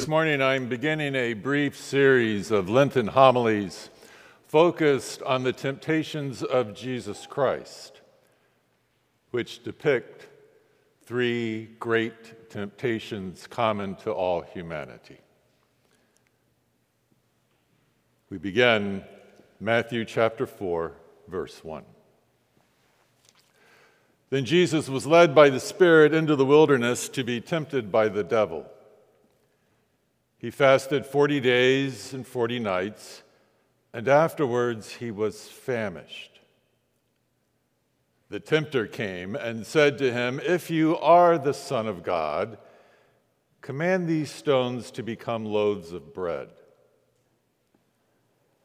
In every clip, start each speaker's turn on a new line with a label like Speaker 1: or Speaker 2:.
Speaker 1: This morning I'm beginning a brief series of Lenten homilies focused on the temptations of Jesus Christ, which depict three great temptations common to all humanity. We begin Matthew chapter 4, verse 1. Then Jesus was led by the Spirit into the wilderness to be tempted by the devil. He fasted 40 days and 40 nights, and afterwards he was famished. The tempter came and said to him, If you are the Son of God, command these stones to become loaves of bread.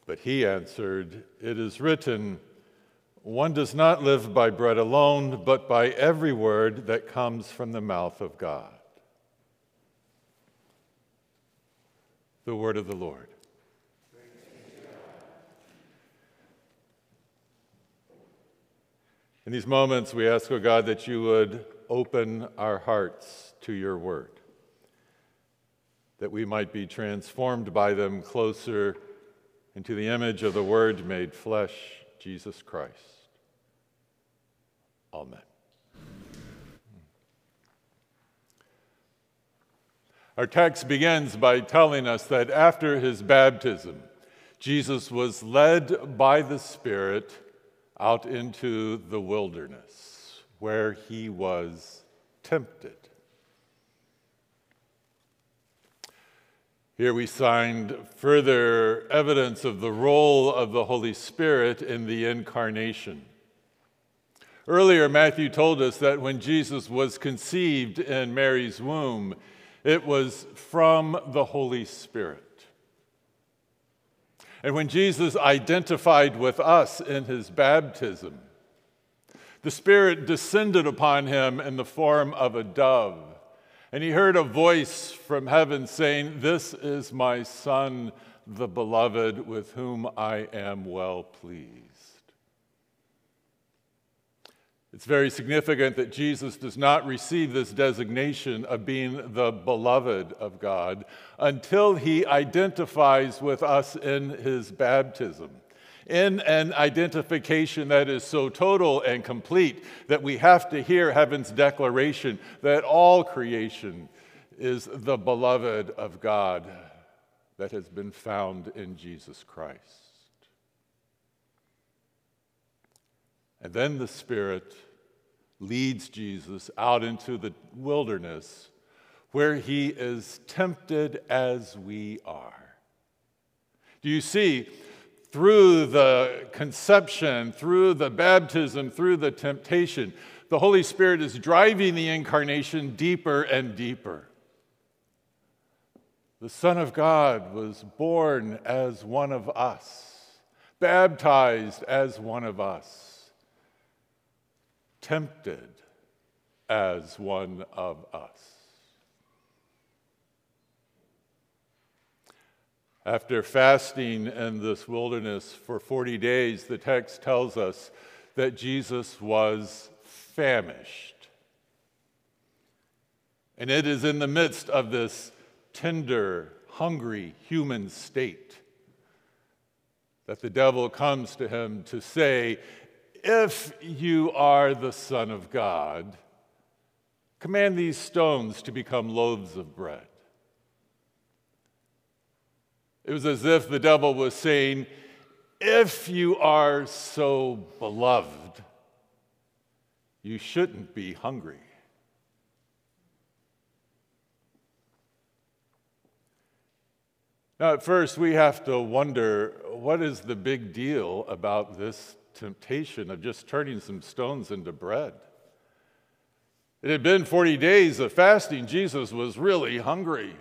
Speaker 1: But he answered, It is written, One does not live by bread alone, but by every word that comes from the mouth of God. The word of the Lord. In these moments, we ask, O oh God, that you would open our hearts to your word, that we might be transformed by them closer into the image of the Word made flesh, Jesus Christ. Amen. Our text begins by telling us that after his baptism, Jesus was led by the Spirit out into the wilderness where he was tempted. Here we find further evidence of the role of the Holy Spirit in the incarnation. Earlier, Matthew told us that when Jesus was conceived in Mary's womb, it was from the Holy Spirit. And when Jesus identified with us in his baptism, the Spirit descended upon him in the form of a dove. And he heard a voice from heaven saying, This is my Son, the beloved, with whom I am well pleased. It's very significant that Jesus does not receive this designation of being the beloved of God until he identifies with us in his baptism. In an identification that is so total and complete that we have to hear heaven's declaration that all creation is the beloved of God that has been found in Jesus Christ. And then the Spirit leads Jesus out into the wilderness where he is tempted as we are. Do you see? Through the conception, through the baptism, through the temptation, the Holy Spirit is driving the incarnation deeper and deeper. The Son of God was born as one of us, baptized as one of us tempted as one of us. After fasting in this wilderness for 40 days, the text tells us that Jesus was famished. And it is in the midst of this tender, hungry human state that the devil comes to him to say, if you are the Son of God, command these stones to become loaves of bread. It was as if the devil was saying, If you are so beloved, you shouldn't be hungry. Now, at first, we have to wonder what is the big deal about this temptation of just turning some stones into bread. It had been 40 days of fasting. Jesus was really hungry.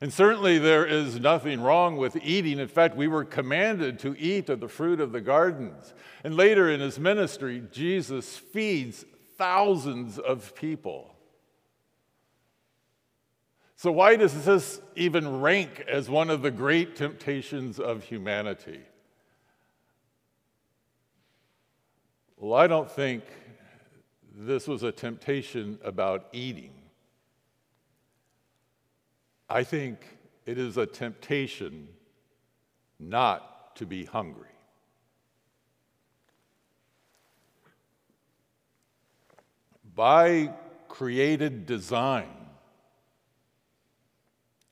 Speaker 1: And certainly there is nothing wrong with eating. In fact, we were commanded to eat of the fruit of the gardens. And later in his ministry, Jesus feeds thousands of people. So, why does this even rank as one of the great temptations of humanity? Well, I don't think this was a temptation about eating. I think it is a temptation not to be hungry. By created design,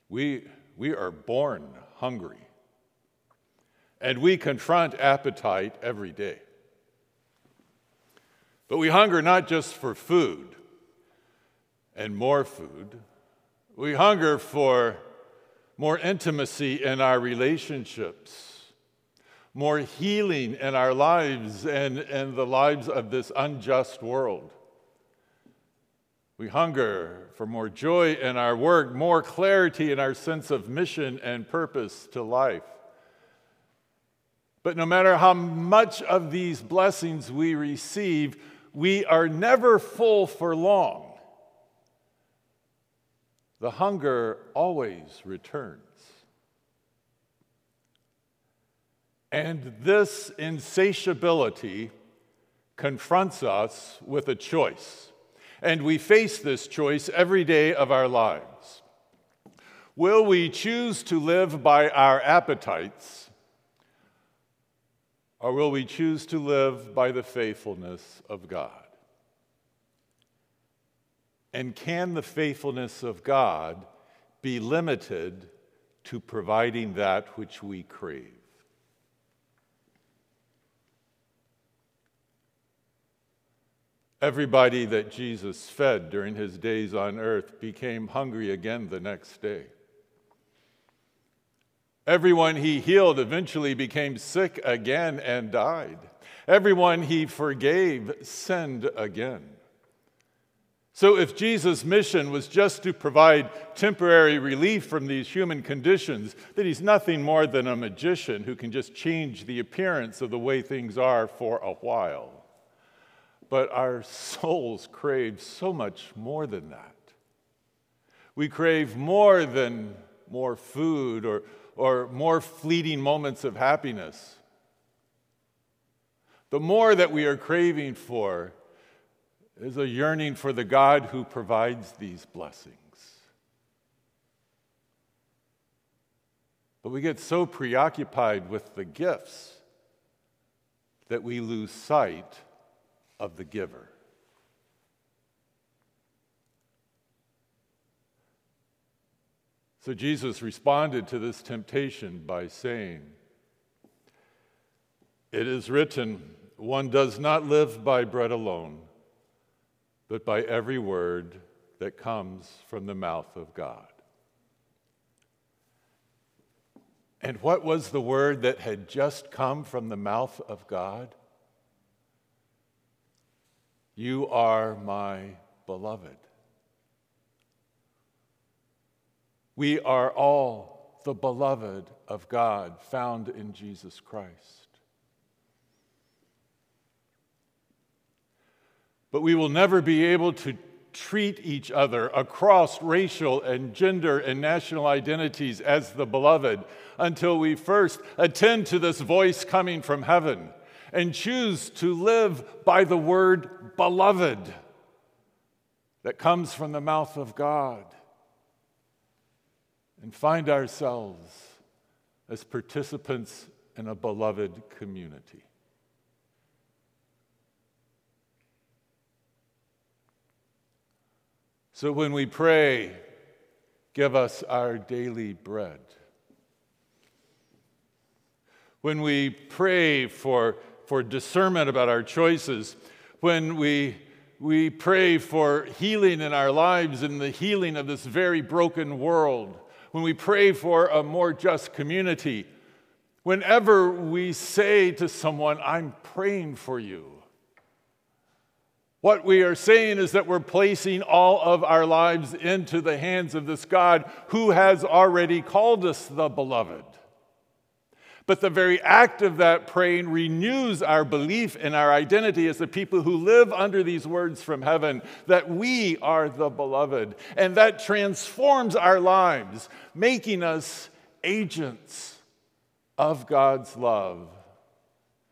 Speaker 1: we, we are born hungry. And we confront appetite every day. But we hunger not just for food and more food, we hunger for more intimacy in our relationships, more healing in our lives and in the lives of this unjust world. We hunger for more joy in our work, more clarity in our sense of mission and purpose to life. But no matter how much of these blessings we receive, we are never full for long. The hunger always returns. And this insatiability confronts us with a choice. And we face this choice every day of our lives. Will we choose to live by our appetites, or will we choose to live by the faithfulness of God? And can the faithfulness of God be limited to providing that which we crave? Everybody that Jesus fed during his days on earth became hungry again the next day. Everyone he healed eventually became sick again and died. Everyone he forgave sinned again. So, if Jesus' mission was just to provide temporary relief from these human conditions, then he's nothing more than a magician who can just change the appearance of the way things are for a while. But our souls crave so much more than that. We crave more than more food or, or more fleeting moments of happiness. The more that we are craving for is a yearning for the God who provides these blessings. But we get so preoccupied with the gifts that we lose sight of the giver. So Jesus responded to this temptation by saying, It is written, one does not live by bread alone, but by every word that comes from the mouth of God. And what was the word that had just come from the mouth of God? You are my beloved. We are all the beloved of God found in Jesus Christ. But we will never be able to treat each other across racial and gender and national identities as the beloved until we first attend to this voice coming from heaven and choose to live by the word beloved that comes from the mouth of God and find ourselves as participants in a beloved community. So when we pray, give us our daily bread. When we pray for for discernment about our choices, when we, we pray for healing in our lives and the healing of this very broken world, when we pray for a more just community, whenever we say to someone, I'm praying for you, what we are saying is that we're placing all of our lives into the hands of this God who has already called us the beloved. But the very act of that praying renews our belief in our identity as the people who live under these words from heaven that we are the beloved. And that transforms our lives, making us agents of God's love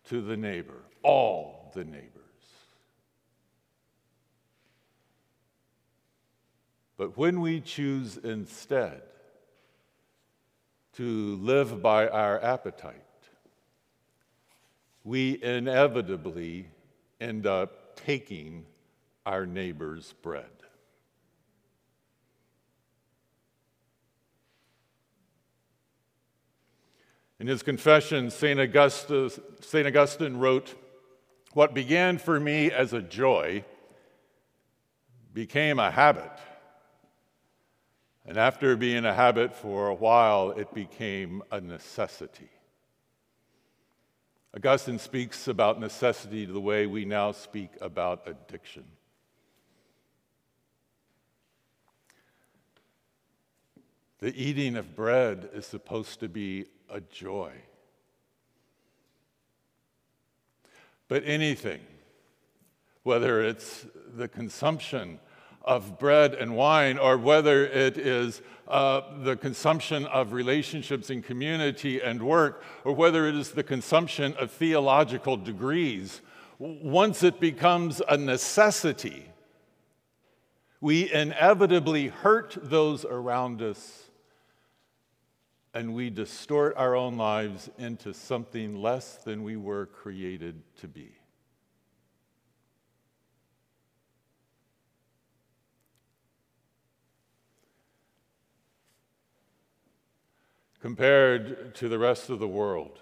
Speaker 1: to the neighbor, all the neighbors. But when we choose instead to live by our appetite, we inevitably end up taking our neighbor's bread. In his confession, St. Augustine, St. Augustine wrote, What began for me as a joy became a habit. And after being a habit for a while, it became a necessity. Augustine speaks about necessity the way we now speak about addiction. The eating of bread is supposed to be a joy. But anything, whether it's the consumption of bread and wine, or whether it is uh, the consumption of relationships in community and work, or whether it is the consumption of theological degrees, once it becomes a necessity, we inevitably hurt those around us and we distort our own lives into something less than we were created to be. Compared to the rest of the world,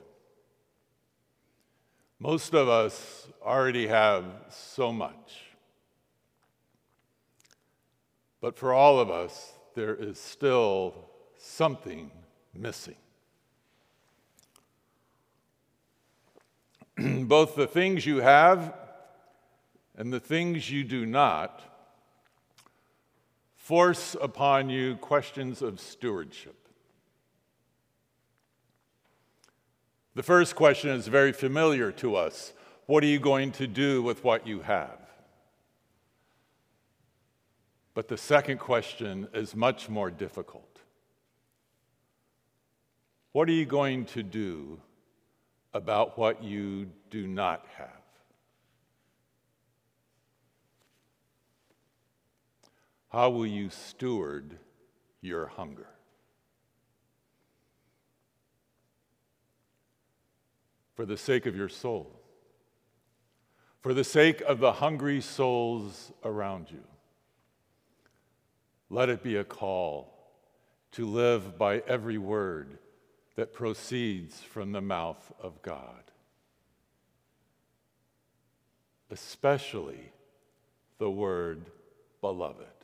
Speaker 1: most of us already have so much. But for all of us, there is still something missing. Both the things you have and the things you do not force upon you questions of stewardship. The first question is very familiar to us What are you going to do with what you have? But the second question is much more difficult. What are you going to do about what you do not have? How will you steward your hunger? For the sake of your soul, for the sake of the hungry souls around you, let it be a call to live by every word that proceeds from the mouth of God, especially the word beloved.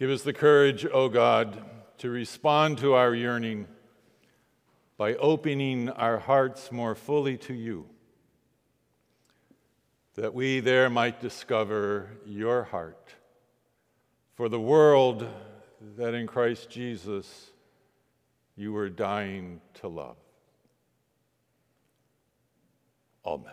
Speaker 1: Give us the courage, O God, to respond to our yearning by opening our hearts more fully to you that we there might discover your heart for the world that in Christ Jesus you were dying to love. Amen.